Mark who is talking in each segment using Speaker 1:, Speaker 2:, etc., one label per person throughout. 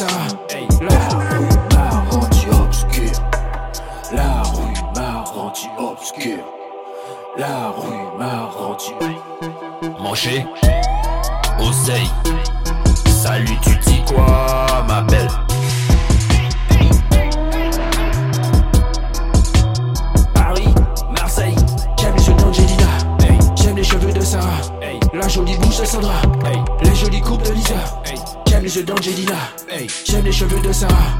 Speaker 1: La rue
Speaker 2: m'a rendu obscur. La rue m'a rendu obscur. La rue m'a rendu. Manger, oseille. Salut, tu dis quoi, ma belle?
Speaker 1: J'aime les cheveux d'Angelina. J'aime les cheveux de Sarah.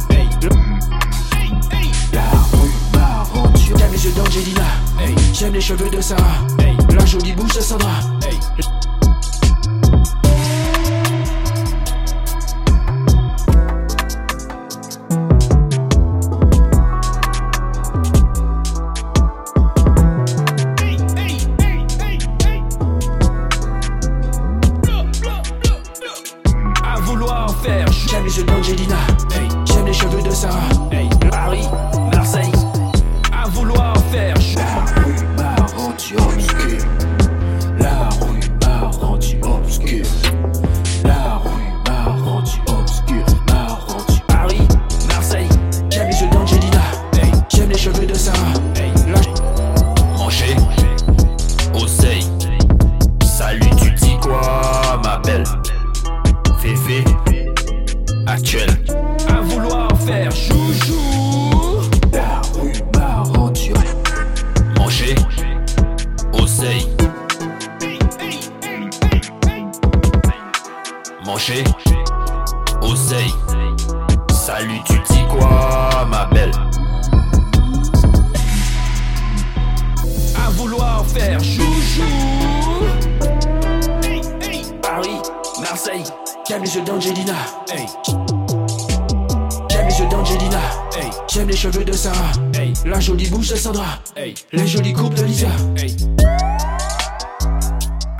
Speaker 1: La
Speaker 2: rue m'a rendu.
Speaker 1: J'aime les cheveux d'Angelina. J'aime les cheveux de Sarah. La jolie bouche de Sandra. Cheveux d'Angelina. Hey. J'aime les cheveux de Sarah. Hey.
Speaker 2: Salut, tu dis quoi, ma belle?
Speaker 1: à vouloir faire chouchou. Paris, Marseille, les cheveux d'Angelina. Hey, J'aime les cheveux d'Angelina. hey, J'aime les cheveux de Sarah. hey, La jolie bouche de Sandra. hey, Les jolies coupes de Lisa. hey.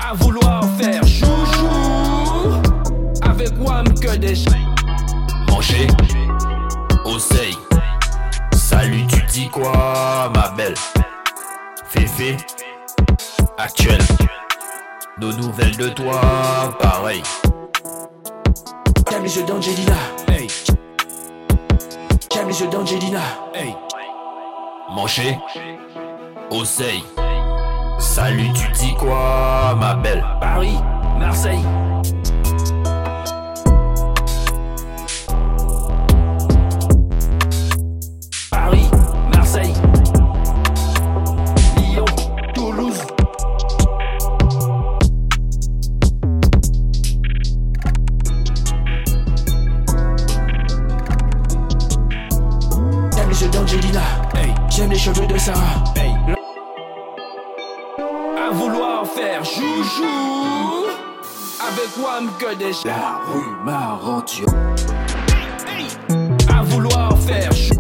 Speaker 1: À vouloir faire chouchou.
Speaker 2: Nos nouvelles de toi, pareil.
Speaker 1: J'aime les cheveux d'Angelina. Hey, J'aime les cheveux d'Angelina. hey.
Speaker 2: Manger, oseille. Salut, tu dis quoi, ma belle?
Speaker 1: Paris, Marseille. Cheveux d'Angelina. Hey, J'aime les cheveux de Sarah. hey. À vouloir faire chouchou Avec Wam que des
Speaker 2: La rue m'a rendu
Speaker 1: À vouloir faire chou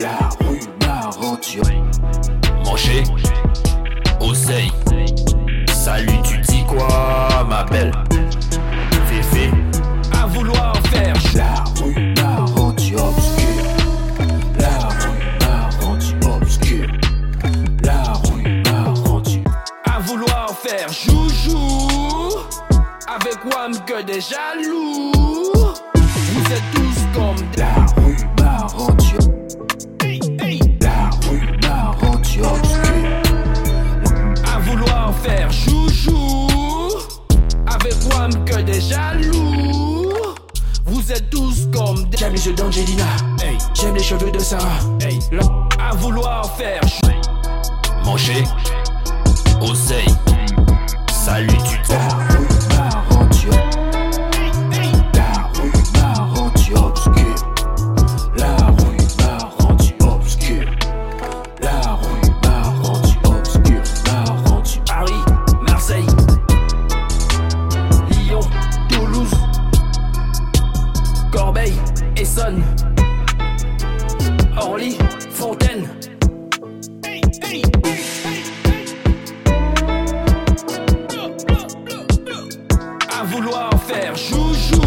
Speaker 2: La rue m'a rendu Manger, oseille. Salut,
Speaker 1: que des jaloux Vous êtes tous comme des La
Speaker 2: rue m'a rendu
Speaker 1: La
Speaker 2: rue obscur
Speaker 1: À vouloir faire chouchou Avec Wam que des jaloux Vous êtes tous comme des J'aime les cheveux d'Angelina. Hey, J'aime les cheveux de Sarah. Hey. À vouloir faire chou
Speaker 2: Manger, oseille. Salut, tu dis
Speaker 1: Fontaine. À vouloir faire chouchou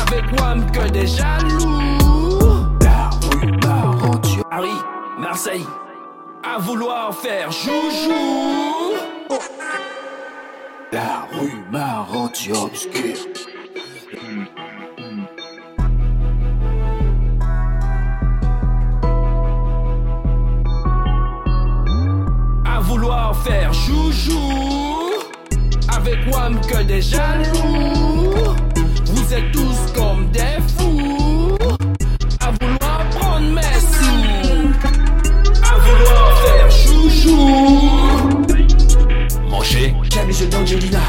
Speaker 1: Avec Wam que des jaloux
Speaker 2: La rue
Speaker 1: Paris, Marseille à vouloir faire joujou.
Speaker 2: La rue m'a.
Speaker 1: faire joujou Avec WAM que des jaloux. Vous êtes tous comme des fous. À vouloir prendre mes sous. À vouloir faire joujou.
Speaker 2: Manger.
Speaker 1: Camille d'Angelina